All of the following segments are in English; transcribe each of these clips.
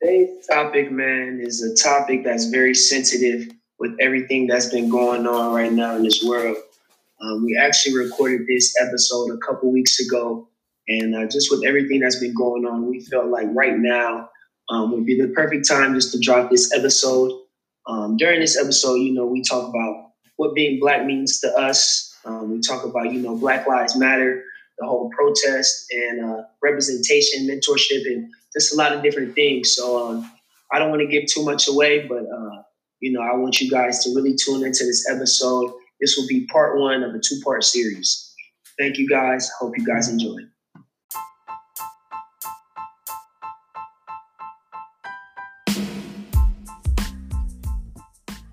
Today's topic, man, is a topic that's very sensitive with everything that's been going on right now in this world. Um, we actually recorded this episode a couple weeks ago, and uh, just with everything that's been going on, we felt like right now um, would be the perfect time just to drop this episode. Um, during this episode, you know, we talk about what being black means to us. Um, we talk about, you know, Black Lives Matter, the whole protest and uh, representation, mentorship, and just a lot of different things. So um, I don't want to give too much away, but uh, you know, I want you guys to really tune into this episode. This will be part one of a two-part series. Thank you guys. Hope you guys enjoy.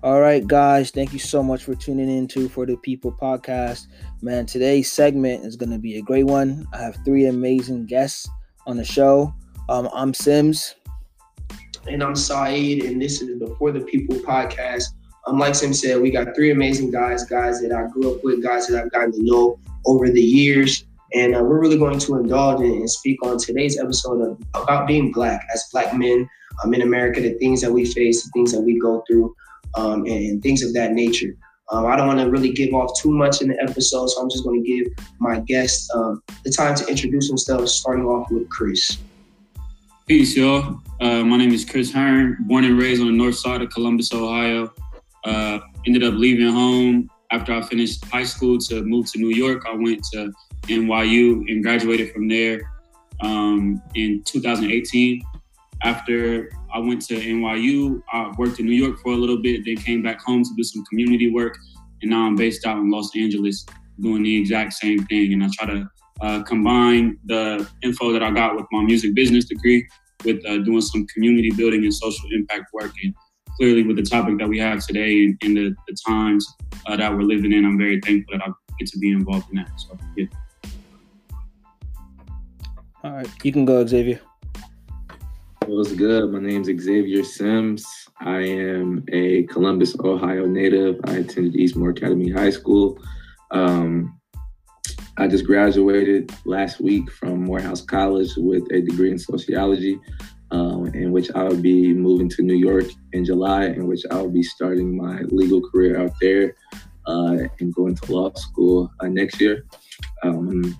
All right, guys, thank you so much for tuning in to For the People podcast. Man, today's segment is going to be a great one. I have three amazing guests on the show. Um, I'm Sims. And I'm Saeed, and this is the For the People podcast. Um, like Sim said, we got three amazing guys, guys that I grew up with, guys that I've gotten to know over the years. And uh, we're really going to indulge in and speak on today's episode of, about being black as black men um, in America, the things that we face, the things that we go through um, and things of that nature. Um, I don't want to really give off too much in the episode, so I'm just going to give my guests um, the time to introduce themselves, starting off with Chris. Peace, y'all. Uh, my name is Chris Hearn, born and raised on the north side of Columbus, Ohio. Uh, ended up leaving home after I finished high school to move to New York. I went to NYU and graduated from there um, in 2018. After I went to NYU. I worked in New York for a little bit, then came back home to do some community work. And now I'm based out in Los Angeles doing the exact same thing. And I try to uh, combine the info that I got with my music business degree with uh, doing some community building and social impact work. And clearly, with the topic that we have today and, and the, the, times uh, that we're living in, I'm very thankful that I get to be involved in that. So, yeah. All right, you can go, Xavier. What's good? My name's Xavier Sims. I am a Columbus, Ohio native. I attended Eastmoor Academy High School. Um, I just graduated last week from Morehouse College with a degree in sociology, um, in which I will be moving to New York in July, in which I will be starting my legal career out there uh, and going to law school uh, next year. Um,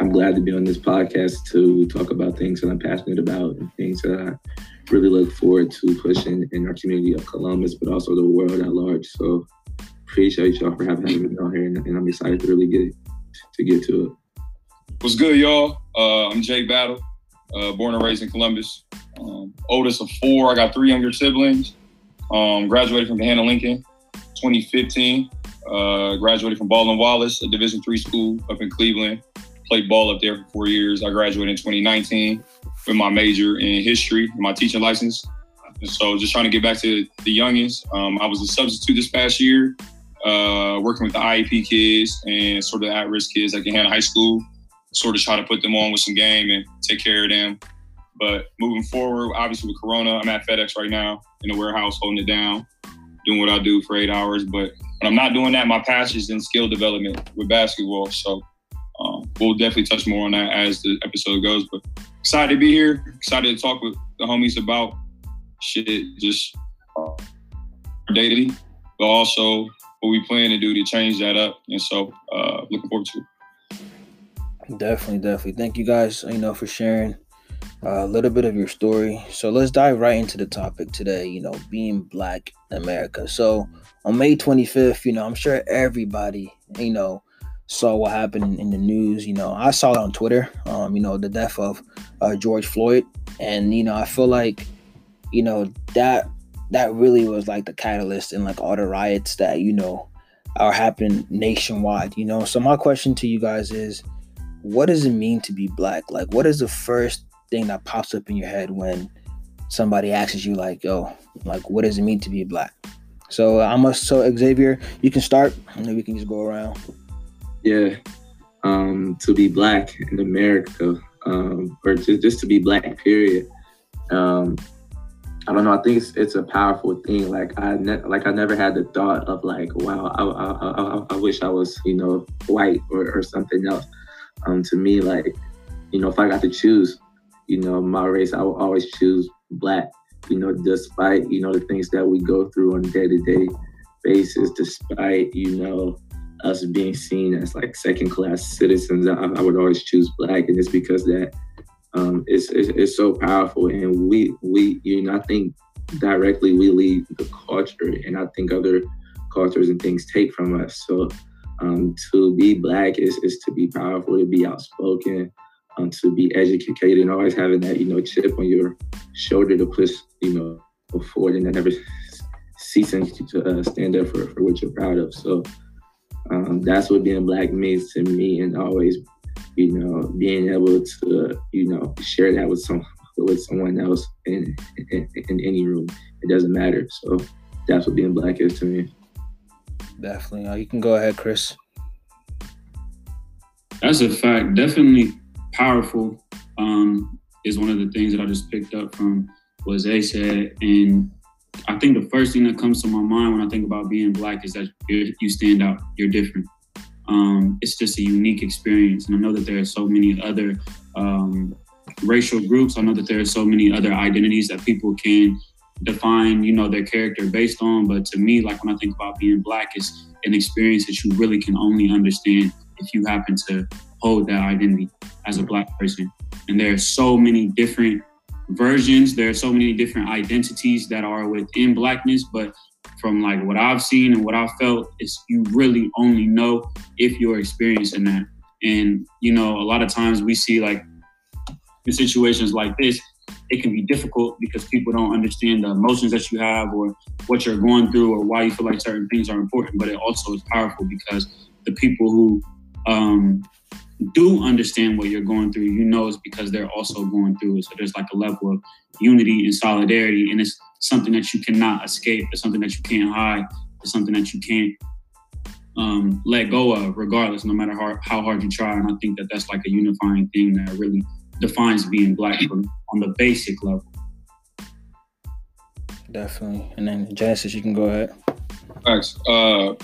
I'm glad to be on this podcast to talk about things that I'm passionate about and things that I really look forward to pushing in our community of Columbus, but also the world at large. So appreciate y'all for having me on here, and, and, I'm excited to really get to get to it. What's good, y'all? Uh, I'm Jay Battle, uh, born and raised in Columbus. Um, oldest of four. I got three younger siblings. Um, graduated from Gahanna Lincoln, 2015. Uh, graduated from Baldwin Wallace, a Division three school up in Cleveland played ball up there for four years. I graduated in 2019 with my major in history, my teaching license. And so just trying to get back to the youngins. Um, I was a substitute this past year, uh, working with the IEP kids and sort of at-risk kids at Gahanna High School, sort of try to put them on with some game and take care of them. But moving forward, obviously with Corona, I'm at FedEx right now in the warehouse holding it down, doing what I do for eight hours. But when I'm not doing that, my passion is in skill development with basketball. So we'll definitely touch more on that as the episode goes. But excited to be here. Excited to talk with the homies about shit, just daily, but also what we plan to do to change that up. And so, uh, looking forward to it. Definitely, definitely. Thank you guys, you know, for sharing uh, a little bit of your story. So let's dive right into the topic today, you know, being black in America. So on May 25th, you know, I'm sure everybody, you know, saw what happened in the news. You know, I saw it on Twitter. Um, you know, the death of uh, George Floyd, and you know, I feel like, you know, that that really was like the catalyst in like all the riots that you know are happening nationwide. You know, so my question to you guys is, what does it mean to be black? Like, what is the first thing that pops up in your head when somebody asks you, like, "Yo, like, what does it mean to be black?" So I must. So Xavier, you can start, and then we can just go around. Yeah, um, to be black in America, um, or just, just to be black, period. Um, I don't know. I think it's, it's a powerful thing. Like I ne- like I never had the thought of like, wow, I, I, I, I wish I was, you know, white or, or something else. Um, to me, like, you know, if I got to choose, you know, my race, I would always choose black. you know, despite, you know, the things that we go through on a day to day basis, despite, you know, us being seen as like second class citizens, I, I, would always choose black. And it's because that um, it's, it's, it's, so powerful. And we, we, you know, I think directly we lead the culture. And I think other cultures and things take from us. So um, to be black is, is to be powerful, to be outspoken, um, to be educated, and always having that, you know, chip on your shoulder to push, you know, forward and never ceasing to uh, stand up for, for what you're proud of. So um, that's what being black means to me, and always, you know, being able to, you know, share that with some with someone else in, in, in any room. It doesn't matter. So that's what being black is to me. Definitely. Uh, you can go ahead, Chris. That's a fact. Definitely powerful. Um, is one of the things that I just picked up from what Zay said, and I think the first thing that comes to my mind when I think about being black is that you stand out. You're different. Um, it's just a unique experience, and I know that there are so many other um, racial groups. I know that there are so many other identities that people can define, you know, their character based on. But to me, like when I think about being black, it's an experience that you really can only understand if you happen to hold that identity as a black person. And there are so many different versions. There are so many different identities that are within blackness, but from like what I've seen and what I've felt is you really only know if you're experiencing that. And you know, a lot of times we see like in situations like this, it can be difficult because people don't understand the emotions that you have or what you're going through or why you feel like certain things are important. But it also is powerful because the people who um, do understand what you're going through, you know it's because they're also going through it. So there's like a level of unity and solidarity, and it's something that you cannot escape. It's something that you can't hide. It's something that you can't um, let go of, regardless, no matter how, how hard you try. And I think that that's like a unifying thing that really defines being black on the basic level. Definitely. And then Genesis, you can go ahead. Thanks. Uh,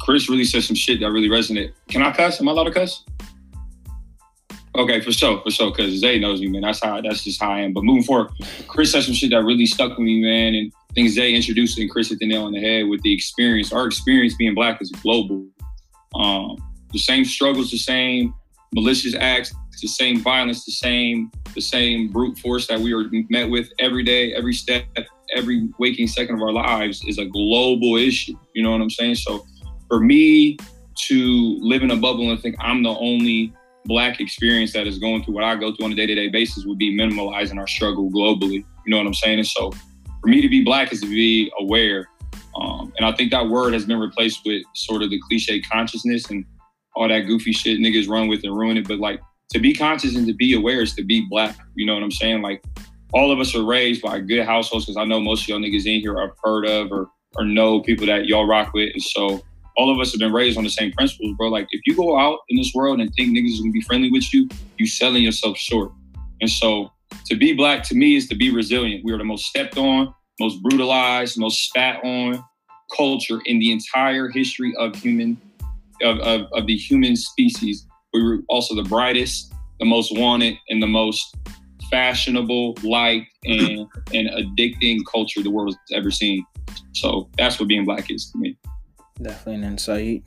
Chris really said some shit that really resonated. Can I cuss? Am I allowed to cuss? Okay, for sure, for sure. Because Zay knows me, man. That's how. That's just how I am. But moving forward, Chris said some shit that really stuck with me, man. And things Zay introduced and Chris hit the nail on the head with the experience. Our experience being black is global. Um, the same struggles, the same malicious acts, the same violence, the same the same brute force that we are met with every day, every step, every waking second of our lives is a global issue. You know what I'm saying? So for me to live in a bubble and think I'm the only black experience that is going through what I go through on a day-to-day basis would be minimalizing our struggle globally. You know what I'm saying? And so for me to be black is to be aware. Um, and I think that word has been replaced with sort of the cliche consciousness and all that goofy shit niggas run with and ruin it. But like to be conscious and to be aware is to be black. You know what I'm saying? Like all of us are raised by good households because I know most of y'all niggas in here are heard of or or know people that y'all rock with. And so all of us have been raised on the same principles, bro. Like if you go out in this world and think niggas is gonna be friendly with you, you selling yourself short. And so to be black to me is to be resilient. We are the most stepped on, most brutalized, most spat on culture in the entire history of human of, of, of the human species. We were also the brightest, the most wanted, and the most fashionable, liked, and and addicting culture the world has ever seen. So that's what being black is to me. Definitely an insight.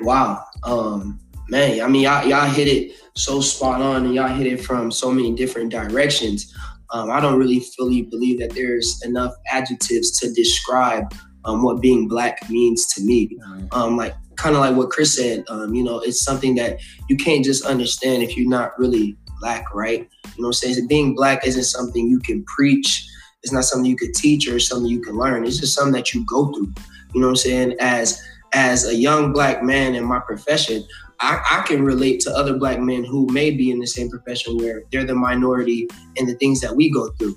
Wow. Um, man, I mean, y'all, y'all hit it so spot on and y'all hit it from so many different directions. Um, I don't really fully believe that there's enough adjectives to describe um, what being black means to me. Um, like kind of like what Chris said, um, you know, it's something that you can't just understand if you're not really black, right? You know what I'm saying? Being black isn't something you can preach. It's not something you could teach or something you can learn. It's just something that you go through. You know what I'm saying? As as a young black man in my profession, I, I, can relate to other black men who may be in the same profession where they're the minority in the things that we go through.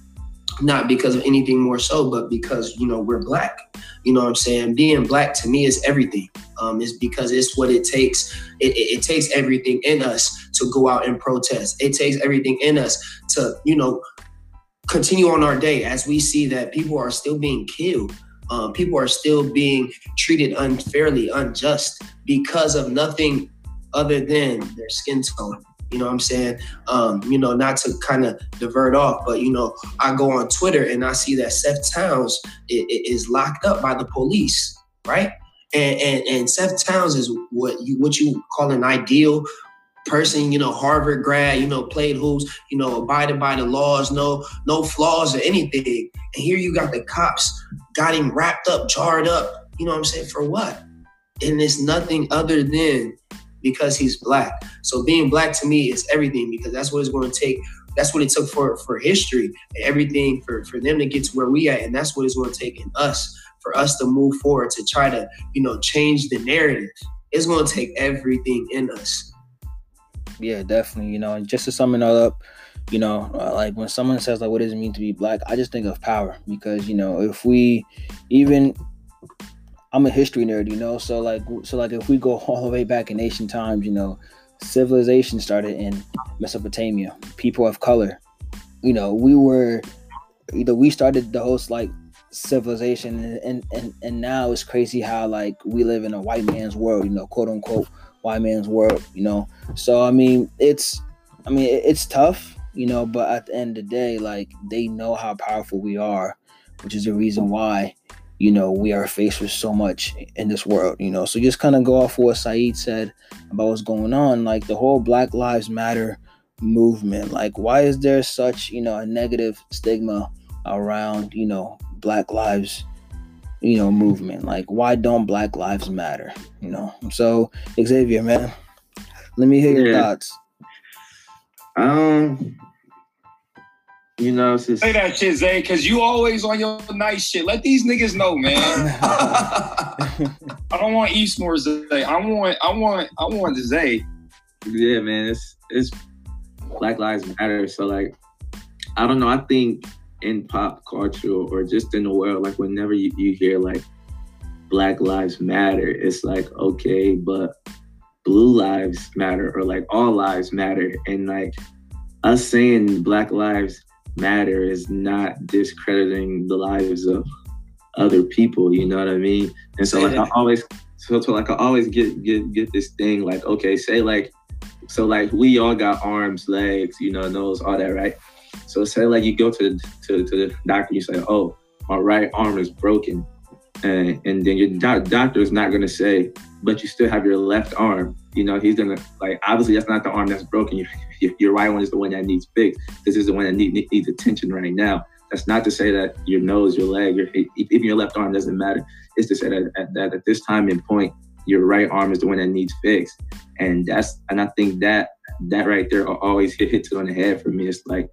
Not because of anything more so, but because, you know, we're black. You know what I'm saying? Being black to me is everything. Um, is because it's what it takes. It, it, it takes everything in us to go out and protest. It takes everything in us to, you know, continue on our day as we see that people are still being killed um, people are still being treated unfairly, unjust because of nothing other than their skin tone. You know what I'm saying? Um, you know, not to kind of divert off, but you know, I go on Twitter and I see that Seth Towns is locked up by the police, right? And, and and Seth Towns is what you what you call an ideal person, you know, Harvard grad, you know, played hoops, you know, abided by the laws, no no flaws or anything. And here you got the cops got him wrapped up, jarred up, you know what I'm saying, for what? And it's nothing other than because he's black. So being black to me is everything because that's what it's going to take. That's what it took for for history and everything for for them to get to where we at, and that's what it's going to take in us for us to move forward to try to you know change the narrative. It's going to take everything in us. Yeah, definitely. You know, and just to sum it all up, you know, uh, like when someone says like, "What does it mean to be black?" I just think of power because you know, if we even I'm a history nerd, you know. So like, so like, if we go all the way back in ancient times, you know, civilization started in Mesopotamia. People of color, you know, we were, you know, we started the host like civilization, and and and now it's crazy how like we live in a white man's world, you know, quote unquote white man's world, you know. So I mean, it's, I mean, it's tough, you know, but at the end of the day, like they know how powerful we are, which is the reason why you know, we are faced with so much in this world, you know. So just kind of go off what Saeed said about what's going on, like the whole Black Lives Matter movement. Like, why is there such, you know, a negative stigma around, you know, Black Lives, you know, movement? Like, why don't Black Lives matter? You know. So Xavier, man, let me hear your yeah. thoughts. Um, you know, just... say that shit, Zay, because you always on your nice shit. Let these niggas know, man. I don't want Eastmoor Zay. I want, I want, I want Zay. Yeah, man. It's it's Black Lives Matter. So like, I don't know. I think in pop culture or just in the world, like whenever you, you hear like Black Lives Matter, it's like okay, but blue lives matter or like all lives matter, and like us saying Black Lives matter is not discrediting the lives of other people. You know what I mean? And so like I always so, so like I always get get get this thing like okay, say like so like we all got arms, legs, you know, nose, all that, right? So say like you go to to, to the doctor, you say, oh, my right arm is broken, and and then your doc- doctor is not gonna say, but you still have your left arm. You know, he's gonna like obviously that's not the arm that's broken. Your, your right one is the one that needs fixed. This is the one that need, needs attention right now. That's not to say that your nose, your leg, your even your left arm doesn't matter. It's to say that at, that at this time and point, your right arm is the one that needs fixed. And that's and I think that that right there always hit, hits it on the head for me. It's like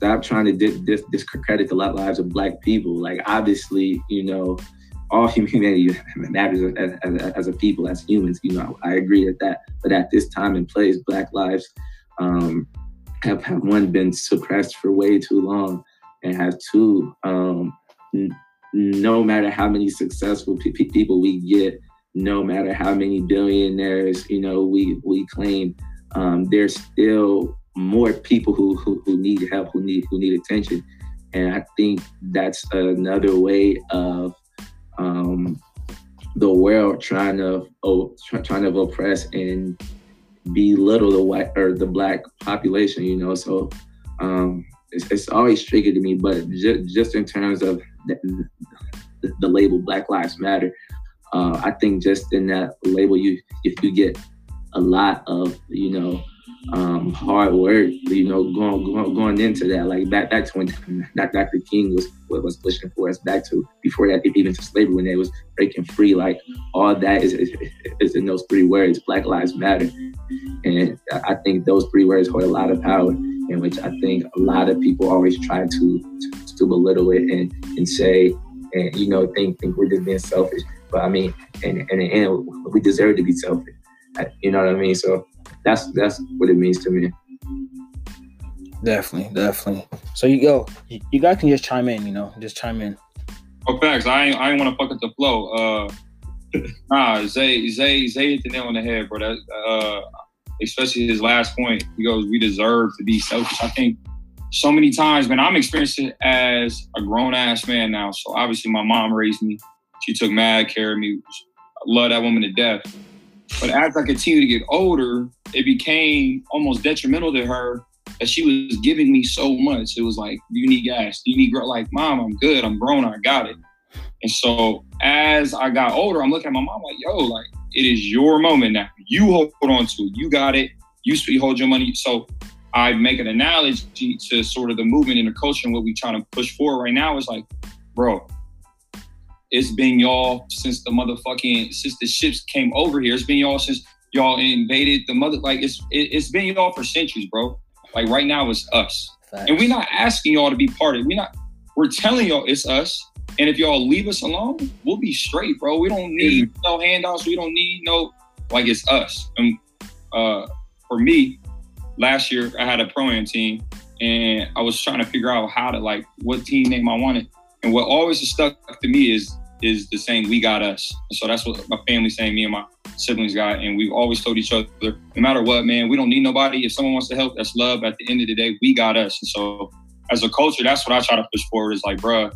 stop trying to dis- dis- discredit the lives of black people. Like obviously, you know, all humanity matters as, as, as, a people, as humans. You know, I agree with that. But at this time and place, Black lives um, have, have one been suppressed for way too long, and have two, um, n- no matter how many successful p- people we get, no matter how many billionaires, you know, we we claim, um, there's still more people who, who who need help, who need who need attention, and I think that's another way of um, the world trying to oh, trying to oppress and belittle the white or the black population. You know, so um, it's, it's always tricky to me. But just, in terms of the, the, label Black Lives Matter, uh, I think just in that label, you if you get a lot of you know um, hard work, you know, going, going going into that, like back back to when Dr. King was what was pushing for us, back to before that, even to slavery when they was breaking free, like all that is, is, in those three words, Black Lives Matter, and I think those three words hold a lot of power, in which I think a lot of people always try to to, to belittle it and and say, and you know, think think we're just being selfish, but I mean, and and in the end, we deserve to be selfish, you know what I mean? So that's that's what it means to me. Definitely, definitely. So you go, you guys can just chime in, you know, just chime in. Oh, facts. I ain't, I ain't want to fuck up the flow. Uh, nah, Zay, Zay, Zay hit the nail on the head, bro. That, uh, especially his last point. He goes, "We deserve to be selfish." I think so many times, man. I'm experiencing it as a grown ass man now. So obviously, my mom raised me. She took mad care of me. I love that woman to death. But as I continued to get older, it became almost detrimental to her that she was giving me so much. It was like, you need gas, you need girl. Like, mom, I'm good, I'm grown, I got it. And so as I got older, I'm looking at my mom like, yo, like it is your moment now. You hold on to it. You got it. You hold your money. So I make an analogy to sort of the movement and the culture and what we trying to push forward right now is like, bro, it's been y'all since the motherfucking since the ships came over here. It's been y'all since y'all invaded the mother. Like it's it, has been y'all for centuries, bro. Like right now it's us, Thanks. and we're not asking y'all to be part of. it. We're not. We're telling y'all it's us. And if y'all leave us alone, we'll be straight, bro. We don't need mm-hmm. no handouts. We don't need no like it's us. And uh, for me, last year I had a pro am team, and I was trying to figure out how to like what team name I wanted. And what always stuck to me is is the saying "We got us." So that's what my family's saying. Me and my siblings got, and we've always told each other, no matter what, man, we don't need nobody. If someone wants to help, that's love. At the end of the day, we got us. And so as a culture, that's what I try to push forward. Is like, bruh,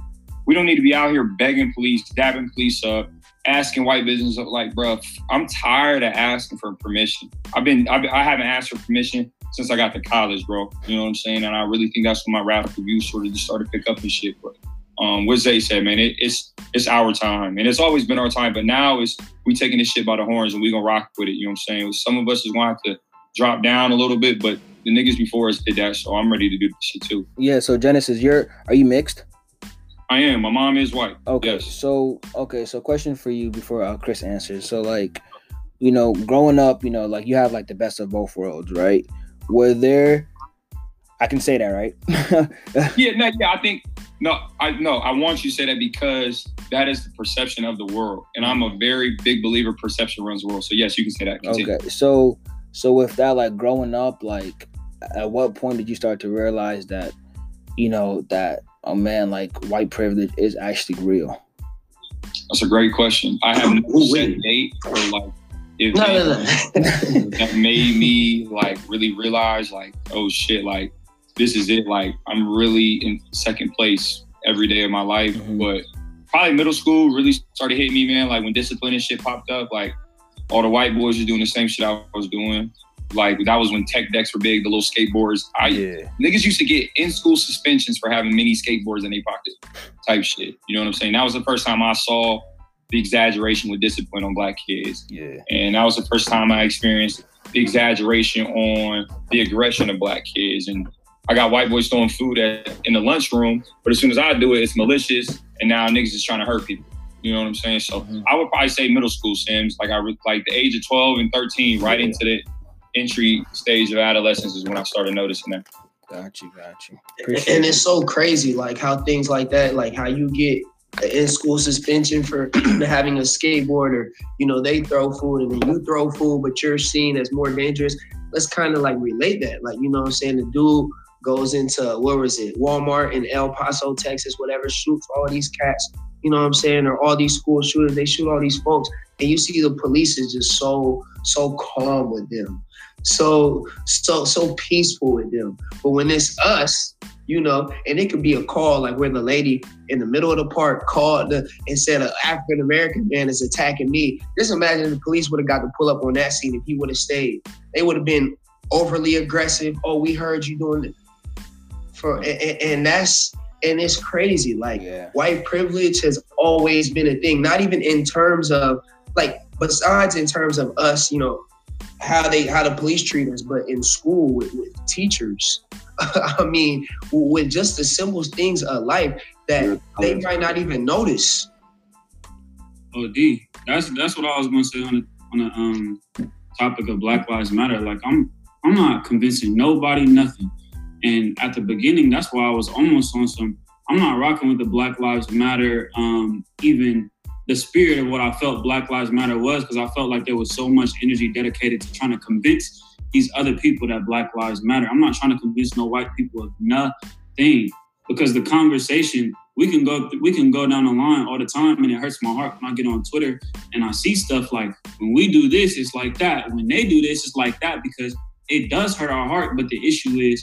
we don't need to be out here begging police, dabbing police up, asking white business like, bro, I'm tired of asking for permission. I've been, I've been, I haven't asked for permission since I got to college, bro. You know what I'm saying? And I really think that's when my radical views sort of just started to pick up and shit. But um, what Zay said, man, it, it's it's our time, and it's always been our time. But now is we taking this shit by the horns and we gonna rock with it. You know what I'm saying? Some of us is gonna have to drop down a little bit, but the niggas before us did that, so I'm ready to do this shit too. Yeah. So Genesis, you're are you mixed? I am. My mom is white. Okay. Yes. So okay. So question for you before uh, Chris answers. So like, you know, growing up, you know, like you have like the best of both worlds, right? Were there? I can say that, right? yeah. No. Yeah. I think. No. I no. I want you to say that because that is the perception of the world, and I'm a very big believer. Perception runs the world. So yes, you can say that. Continue. Okay. So so with that, like growing up, like at what point did you start to realize that, you know, that oh man, like white privilege is actually real? That's a great question. I have no set date for like if no, no, no. that made me like really realize like, oh shit, like this is it. Like I'm really in second place every day of my life. Mm-hmm. But probably middle school really started hitting me, man. Like when discipline and shit popped up, like all the white boys were doing the same shit I was doing. Like that was when tech decks were big, the little skateboards. I yeah. niggas used to get in school suspensions for having mini skateboards in their pocket, type shit. You know what I'm saying? That was the first time I saw the exaggeration with discipline on black kids. Yeah. And that was the first time I experienced the exaggeration on the aggression of black kids. And I got white boys throwing food at, in the lunchroom, but as soon as I do it, it's malicious, and now niggas is trying to hurt people. You know what I'm saying? So mm-hmm. I would probably say middle school Sims, like I like the age of 12 and 13, right yeah. into the entry stage of adolescence is when I started noticing that. Got you, got you. Appreciate and it's so crazy, like how things like that, like how you get in school suspension for having a skateboard, or you know they throw food and then you throw food, but you're seen as more dangerous. Let's kind of like relate that, like you know what I'm saying. The dude goes into where was it, Walmart in El Paso, Texas, whatever, shoots all these cats. You know what I'm saying, or all these school shooters. They shoot all these folks, and you see the police is just so so calm with them so so so peaceful with them. But when it's us, you know, and it could be a call like when the lady in the middle of the park called the, and said an African American man is attacking me. Just imagine the police would have got to pull up on that scene if he would have stayed. They would have been overly aggressive. Oh, we heard you doing it. For and, and that's and it's crazy. Like yeah. white privilege has always been a thing. Not even in terms of like besides in terms of us, you know, how they how the police treat us, but in school with, with teachers, I mean, with just the simple things of life that they might not even notice. Oh, D, that's that's what I was gonna say on the on the um topic of Black Lives Matter. Like I'm I'm not convincing nobody nothing. And at the beginning, that's why I was almost on some. I'm not rocking with the Black Lives Matter um, even the spirit of what I felt Black Lives Matter was because I felt like there was so much energy dedicated to trying to convince these other people that Black Lives Matter. I'm not trying to convince no white people of nothing because the conversation we can go we can go down the line all the time and it hurts my heart when I get on Twitter and I see stuff like when we do this it's like that when they do this it's like that because it does hurt our heart but the issue is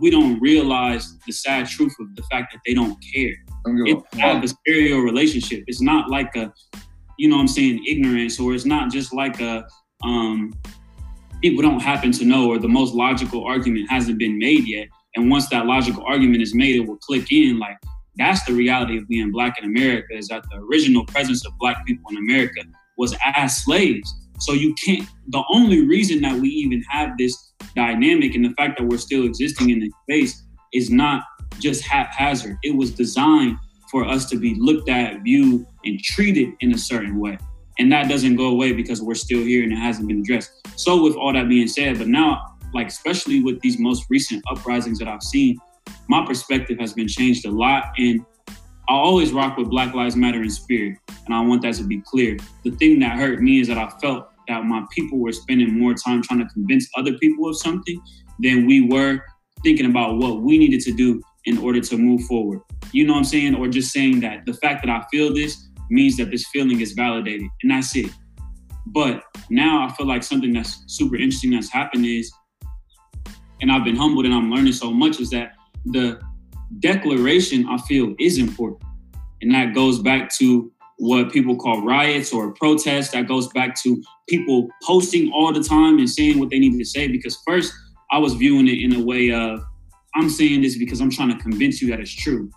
we don't realize the sad truth of the fact that they don't care it's adversarial relationship. It's not like a, you know what I'm saying, ignorance, or it's not just like a, um, people don't happen to know, or the most logical argument hasn't been made yet. And once that logical argument is made, it will click in. Like that's the reality of being black in America. Is that the original presence of black people in America was as slaves. So you can't. The only reason that we even have this dynamic and the fact that we're still existing in this space is not just haphazard. It was designed for us to be looked at, viewed, and treated in a certain way. And that doesn't go away because we're still here and it hasn't been addressed. So, with all that being said, but now, like, especially with these most recent uprisings that I've seen, my perspective has been changed a lot. And I always rock with Black Lives Matter in spirit. And I want that to be clear. The thing that hurt me is that I felt that my people were spending more time trying to convince other people of something than we were thinking about what we needed to do in order to move forward. You know what I'm saying? Or just saying that the fact that I feel this means that this feeling is validated, and that's it. But now I feel like something that's super interesting that's happened is, and I've been humbled and I'm learning so much, is that the declaration I feel is important. And that goes back to what people call riots or protests. That goes back to people posting all the time and saying what they need to say. Because first, I was viewing it in a way of, I'm saying this because I'm trying to convince you that it's true.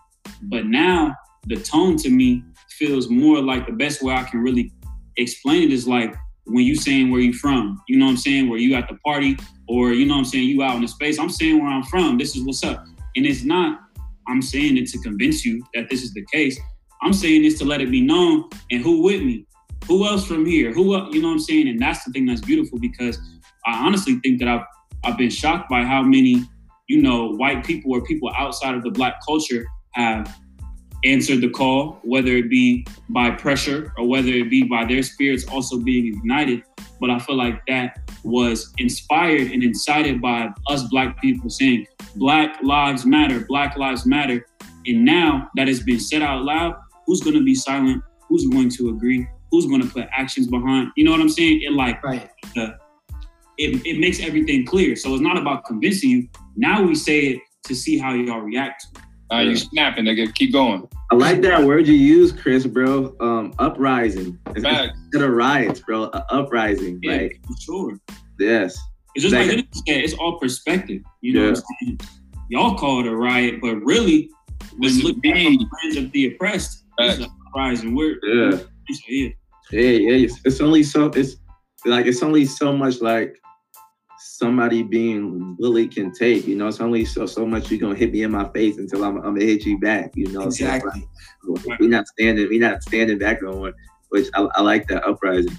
But now the tone to me feels more like the best way I can really explain it is like when you saying where you from, you know what I'm saying? Where you at the party or you know what I'm saying, you out in the space. I'm saying where I'm from. This is what's up. And it's not, I'm saying it to convince you that this is the case. I'm saying this to let it be known and who with me? Who else from here? Who you know what I'm saying? And that's the thing that's beautiful because I honestly think that I've I've been shocked by how many, you know, white people or people outside of the black culture have answered the call, whether it be by pressure or whether it be by their spirits also being ignited. But I feel like that was inspired and incited by us black people saying, Black lives matter, Black lives matter. And now that has been said out loud, who's going to be silent? Who's going to agree? Who's going to put actions behind? You know what I'm saying? It like right. the, it, it makes everything clear. So it's not about convincing you. Now we say it to see how y'all react Uh, you snapping, nigga. Keep going. I like that word you use, Chris, bro. Um, uprising. Instead of riots, bro. Uh, uprising. Yeah, like, sure. Yes. It's just like it's all perspective. You know yeah. what I'm saying? Y'all call it a riot, but really, when look at the friends of the oppressed, it's an uprising. We're yeah. yeah. Yeah, yeah. It's, it's only so it's like it's only so much like somebody being bullied can take. You know, it's only so so much you're gonna hit me in my face until I'm, I'm gonna hit you back. You know, exactly. So like, we're not standing, we're not standing back on one. Which I, I, like that uprising.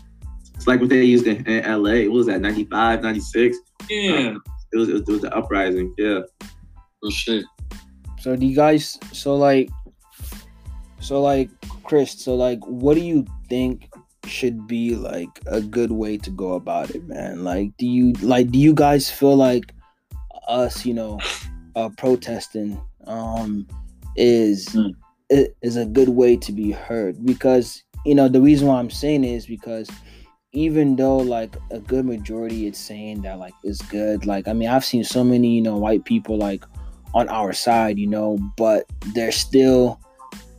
It's like what they used in, in LA. What was that? 95, 96? Yeah. It was, it was it was the uprising. Yeah. Oh shit. So do you guys? So like, so like, Chris. So like, what do you think should be like a good way to go about it, man? Like, do you like do you guys feel like us, you know, uh, protesting um is mm. is a good way to be heard? Because you know the reason why I'm saying is because even though like a good majority it's saying that like it's good, like I mean I've seen so many you know white people like on our side, you know, but there's still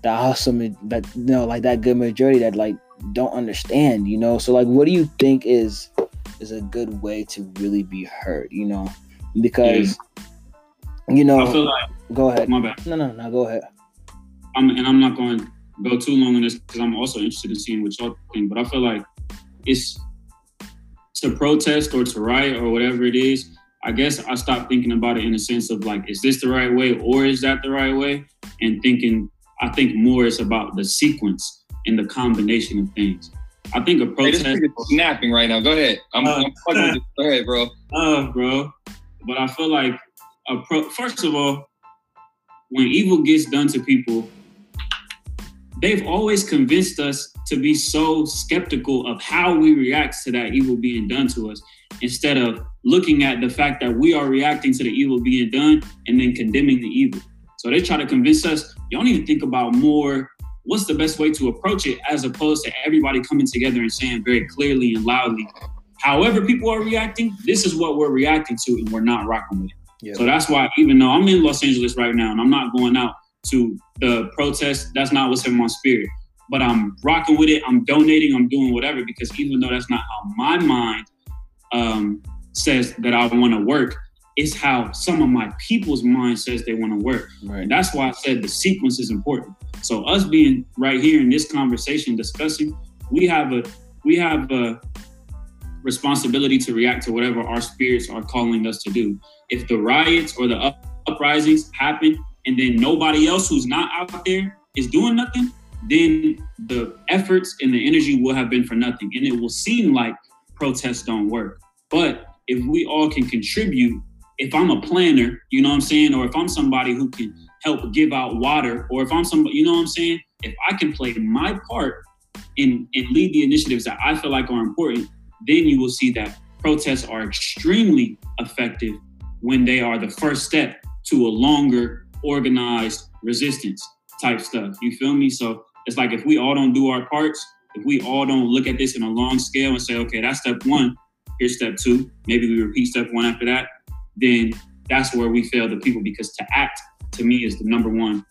the awesome that you know like that good majority that like don't understand, you know. So like what do you think is is a good way to really be heard, you know? Because yeah. you know I feel like go ahead. My bad. No, no, no, go ahead. I'm and I'm not going to go too long on this because I'm also interested in seeing what y'all think, but I feel like it's to protest or to riot or whatever it is. I guess I stopped thinking about it in the sense of like, is this the right way or is that the right way? And thinking, I think more is about the sequence in the combination of things. I think a protest. Hey, this snapping right now. Go ahead. I'm, uh, I'm Go ahead, bro. Uh, bro. But I feel like a pro. First of all, when evil gets done to people, they've always convinced us to be so skeptical of how we react to that evil being done to us, instead of looking at the fact that we are reacting to the evil being done and then condemning the evil. So they try to convince us, y'all need to think about more what's the best way to approach it as opposed to everybody coming together and saying very clearly and loudly, however people are reacting, this is what we're reacting to and we're not rocking with it. Yeah. So that's why even though I'm in Los Angeles right now and I'm not going out to the protest, that's not what's in my spirit. But I'm rocking with it, I'm donating, I'm doing whatever because even though that's not how my mind um, says that I want to work. It's how some of my people's mind says they want to work. Right. And that's why I said the sequence is important. So us being right here in this conversation discussing, we have a we have a responsibility to react to whatever our spirits are calling us to do. If the riots or the up- uprisings happen and then nobody else who's not out there is doing nothing, then the efforts and the energy will have been for nothing. And it will seem like protests don't work. But if we all can contribute, if I'm a planner, you know what I'm saying, or if I'm somebody who can help give out water, or if I'm somebody, you know what I'm saying, if I can play my part and, and lead the initiatives that I feel like are important, then you will see that protests are extremely effective when they are the first step to a longer organized resistance type stuff. You feel me? So it's like if we all don't do our parts, if we all don't look at this in a long scale and say, okay, that's step one, here's step two, maybe we repeat step one after that, then that's where we fail the people because to act to me is the number one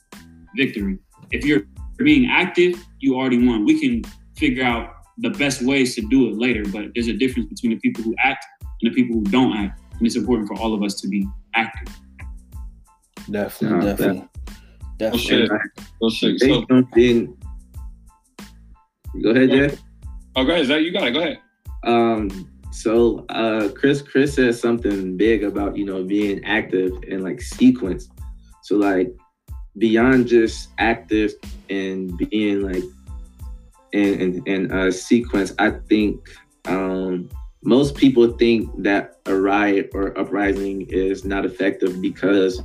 victory. If you're being active, you already won. We can figure out the best ways to do it later, but there's a difference between the people who act and the people who don't act. And it's important for all of us to be active. Definitely, No, definitely. Oh, Definitely. shit. Oh, shit. So. Go ahead, Jeff. oh, go ahead. Zach, you got it. Go ahead. Um, so uh Chris Chris said something big about, you know, being active and like sequence. So like beyond just active and being like and and, in a sequence, I think um most people think that a riot or uprising is not effective because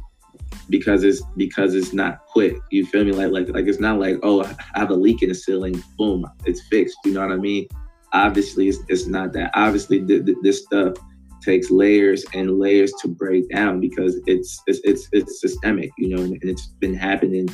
because it's because it's not quick. You feel me? Like like like it's not like oh I have a leak in the ceiling, boom, it's fixed. You know what I mean? Obviously, it's, it's not that. Obviously, th- th- this stuff takes layers and layers to break down because it's it's it's, it's systemic, you know, and, it's been happening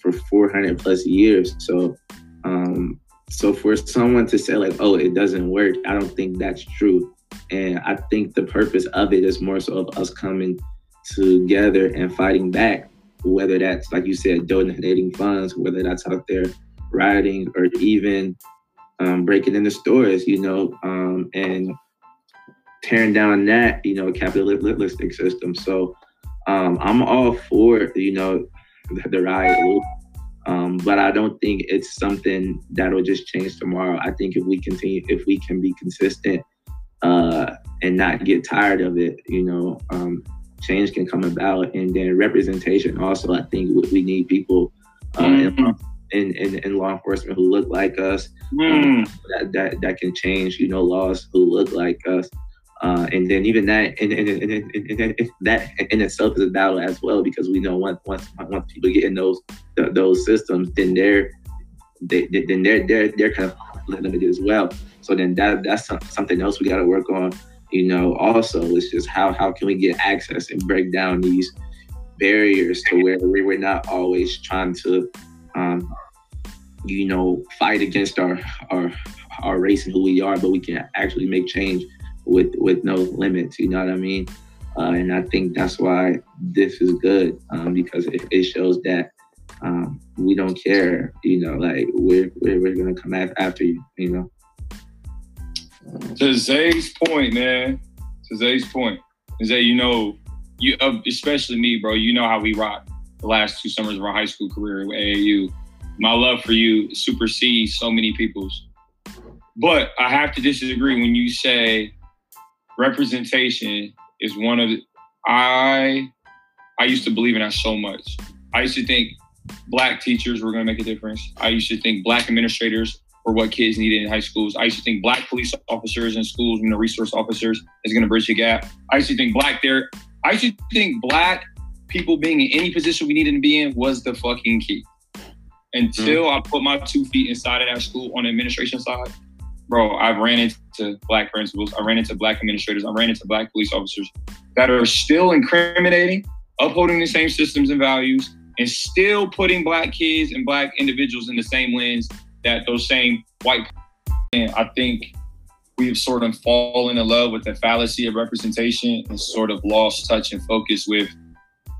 for 400 plus years. So, um, so for someone to say like, oh, it doesn't work, I don't think that's true. And I think the purpose of it is more so of us coming together and fighting back, whether that's like you said, donating funds, whether that's out there rioting or even um, breaking into stores, you know, um, and tearing down that, you know, capitalistic system. So um, I'm all for, you know, the, the riot loop. Um, but I don't think it's something that'll just change tomorrow. I think if we continue, if we can be consistent uh, and not get tired of it, you know, um, change can come about. And then representation also, I think we- need people uh, in, in, in, in law enforcement who look like us, Mm. that, that that can change, you know, laws who look like us. Uh, and then even that, and, and, and, and, that in itself is a battle as well because we know once once once people get in those th- those systems, then they're they, they- then they're they're they're kind of limited as well. So then that that's something else we got to work on. You know, also it's just how how can we get access and break down these barriers to where we're not always trying to um, you know, fight against our our our race and who we are, but we can actually make change with with no limits. You know what I mean? Uh, and I think that's why this is good um, because it, it shows that um, we don't care. You know, like we're we're, we're gonna come after you. You know. To Zay's point, man. To Zay's point, Zay, you know, you especially me, bro. You know how we rock the last two summers of our high school career with AAU. My love for you supersedes so many people's. But I have to disagree when you say representation is one of the. I I used to believe in that so much. I used to think black teachers were going to make a difference. I used to think black administrators were what kids needed in high schools. I used to think black police officers in schools, you know, resource officers is going to bridge the gap. I used to think black there. I used to think black people being in any position we needed to be in was the fucking key. Until mm. I put my two feet inside of that school on the administration side, bro, I've ran into black principals, I ran into black administrators, I ran into black police officers that are still incriminating, upholding the same systems and values, and still putting black kids and black individuals in the same lens that those same white. And I think we've sort of fallen in love with the fallacy of representation and sort of lost touch and focus with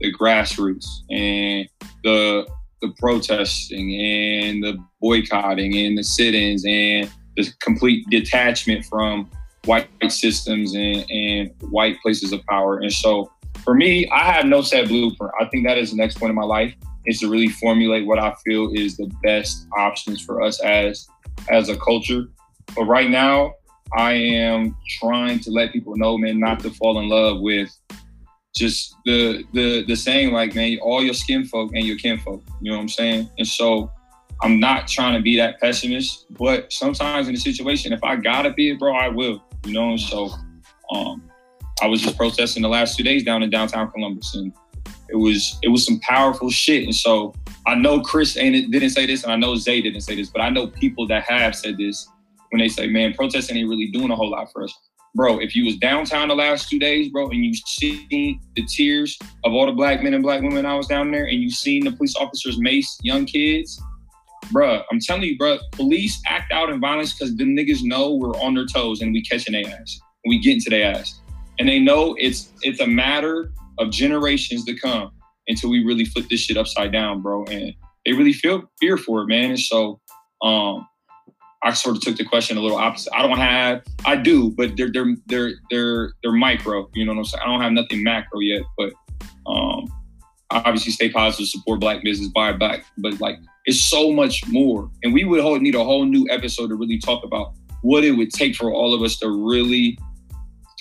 the grassroots and the the protesting and the boycotting and the sit-ins and the complete detachment from white systems and, and white places of power. And so for me, I have no set blueprint. I think that is the next point in my life is to really formulate what I feel is the best options for us as as a culture. But right now, I am trying to let people know, man, not to fall in love with just the the the saying like, man, all your skin folk and your kinfolk. You know what I'm saying? And so I'm not trying to be that pessimist, but sometimes in a situation, if I gotta be it, bro, I will. You know, and so um I was just protesting the last two days down in downtown Columbus and it was it was some powerful shit. And so I know Chris ain't didn't say this, and I know Zay didn't say this, but I know people that have said this when they say, "Man, protesting ain't really doing a whole lot for us." Bro, if you was downtown the last two days, bro, and you seen the tears of all the black men and black women I was down there, and you seen the police officers mace young kids, bro, I'm telling you, bro, police act out in violence because the niggas know we're on their toes and we catching their ass, we getting to their ass, and they know it's it's a matter of generations to come until we really flip this shit upside down, bro. And they really feel fear for it, man. And so um I sort of took the question a little opposite. I don't have I do, but they're they're they're they're they're micro, you know what I'm saying? I don't have nothing macro yet, but um obviously stay positive, support black business, buy back. But like it's so much more. And we would need a whole new episode to really talk about what it would take for all of us to really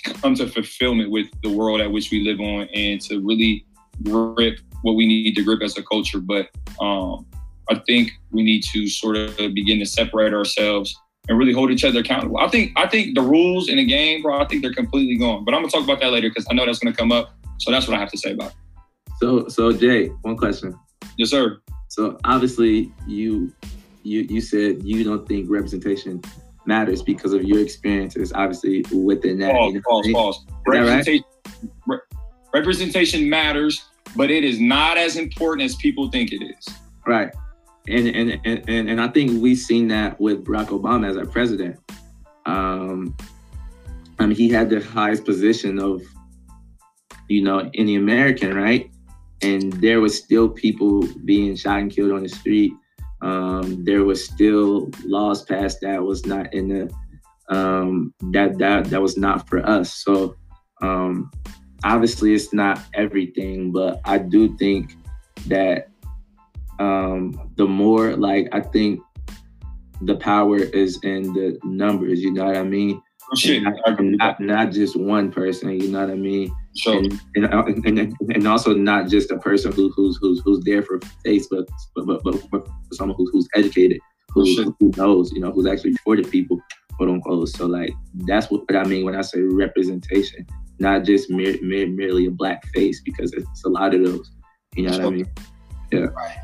come to fulfillment with the world at which we live on and to really grip what we need to grip as a culture. But um, I think we need to sort of begin to separate ourselves and really hold each other accountable. I think I think the rules in the game, bro, I think they're completely gone. But I'm gonna talk about that later because I know that's gonna come up. So that's what I have to say about it. So so Jay, one question. Yes, sir. So obviously you you you said you don't think representation matters because of your experiences, obviously within that. Pause, you know pause, pause. Representation, right? re- representation matters, but it is not as important as people think it is. Right. And and and and I think we've seen that with Barack Obama as our president. Um, I mean, he had the highest position of, you know, any American, right? And there was still people being shot and killed on the street um, there was still laws passed that was not in the um, that that that was not for us. So um, obviously, it's not everything, but I do think that um, the more like I think the power is in the numbers. You know what I mean? Oh, shit. Not, not, not just one person. You know what I mean? And, and, and, and, also not just a person who, who's who's who's there for Facebook, but but, but, but someone who's, who's educated, who, who knows, you know, who's actually for the people, quote unquote. So like that's what I mean when I say representation, not just mere, mere, merely a black face, because it's a lot of those. You know what I mean? Yeah. Right.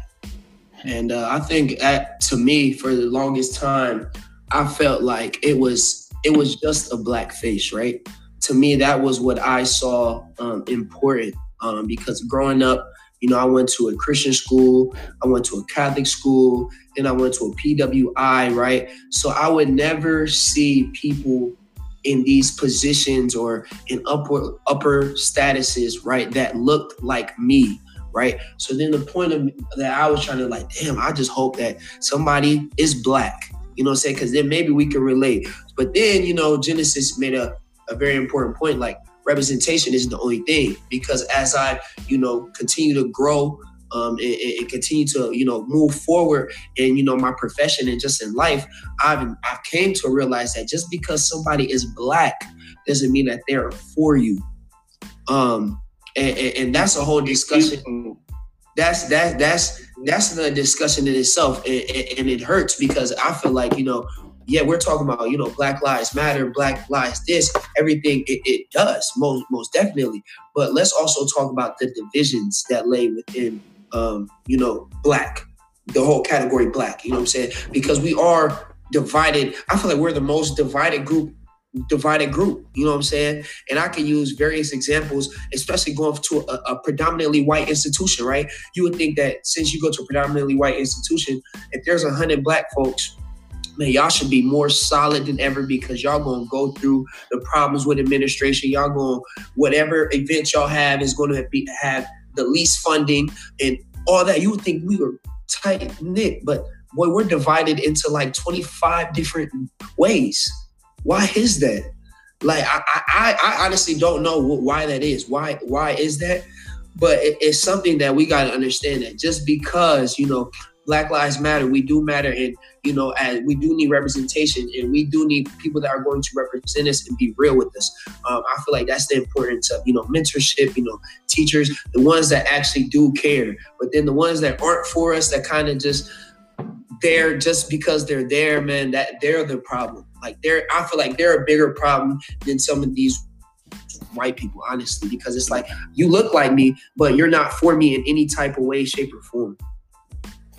And uh, I think at, to me, for the longest time, I felt like it was it was just a black face, right? to me, that was what I saw um, important um, because growing up, you know, I went to a Christian school, I went to a Catholic school, and I went to a PWI, right? So I would never see people in these positions or in upper upper statuses, right, that looked like me, right? So then the point of that I was trying to like, damn, I just hope that somebody is black, you know what I'm saying? Because then maybe we can relate. But then, you know, Genesis made a a very important point. Like representation isn't the only thing because as I, you know, continue to grow um, and, and, continue to you know move forward in you know my profession and just in life, I've I've came to realize that just because somebody is black doesn't mean that they're for you. Um, and, and, and that's a whole discussion. That's that that's that's the discussion in itself, and, and it hurts because I feel like you know yeah, we're talking about, you know, Black Lives Matter, Black Lives this, everything it, it, does, most most definitely. But let's also talk about the divisions that lay within um, you know, black, the whole category black, you know what I'm saying? Because we are divided. I feel like we're the most divided group divided group. You know what I'm saying? And I can use various examples, especially going to a, a, predominantly white institution, right? You would think that since you go to a predominantly white institution, if there's a hundred black folks, man, y'all should be more solid than ever because y'all gonna go through the problems with administration. Y'all gonna whatever event y'all have is gonna be have the least funding and all that. You would think we were tight knit, but boy, we're divided into like 25 different ways. Why is that? Like I, I, I honestly don't know why that is. Why, why is that? But it, it's something that we got to understand that just because you know Black Lives Matter, we do matter, and you know, as we do need representation, and we do need people that are going to represent us and be real with us. Um, I feel like that's the importance of you know mentorship, you know, teachers, the ones that actually do care, but then the ones that aren't for us, that kind of just there just because they're there, man. That they're the problem. Like they're, I feel like they're a bigger problem than some of these white people, honestly, because it's like you look like me, but you're not for me in any type of way, shape, or form.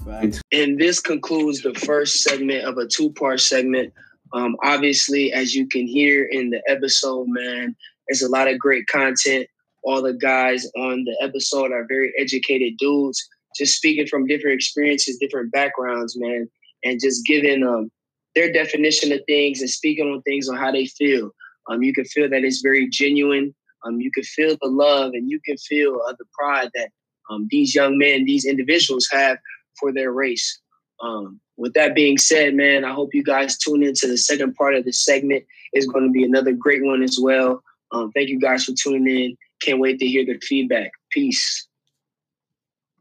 Right. And this concludes the first segment of a two part segment. Um, obviously, as you can hear in the episode, man, there's a lot of great content. All the guys on the episode are very educated dudes, just speaking from different experiences, different backgrounds, man, and just giving um, their definition of things and speaking on things on how they feel. Um, you can feel that it's very genuine. Um, you can feel the love and you can feel uh, the pride that um, these young men, these individuals have for their race. Um, with that being said, man, I hope you guys tune into the second part of the segment. It's going to be another great one as well. Um, thank you guys for tuning in. Can't wait to hear the feedback. Peace.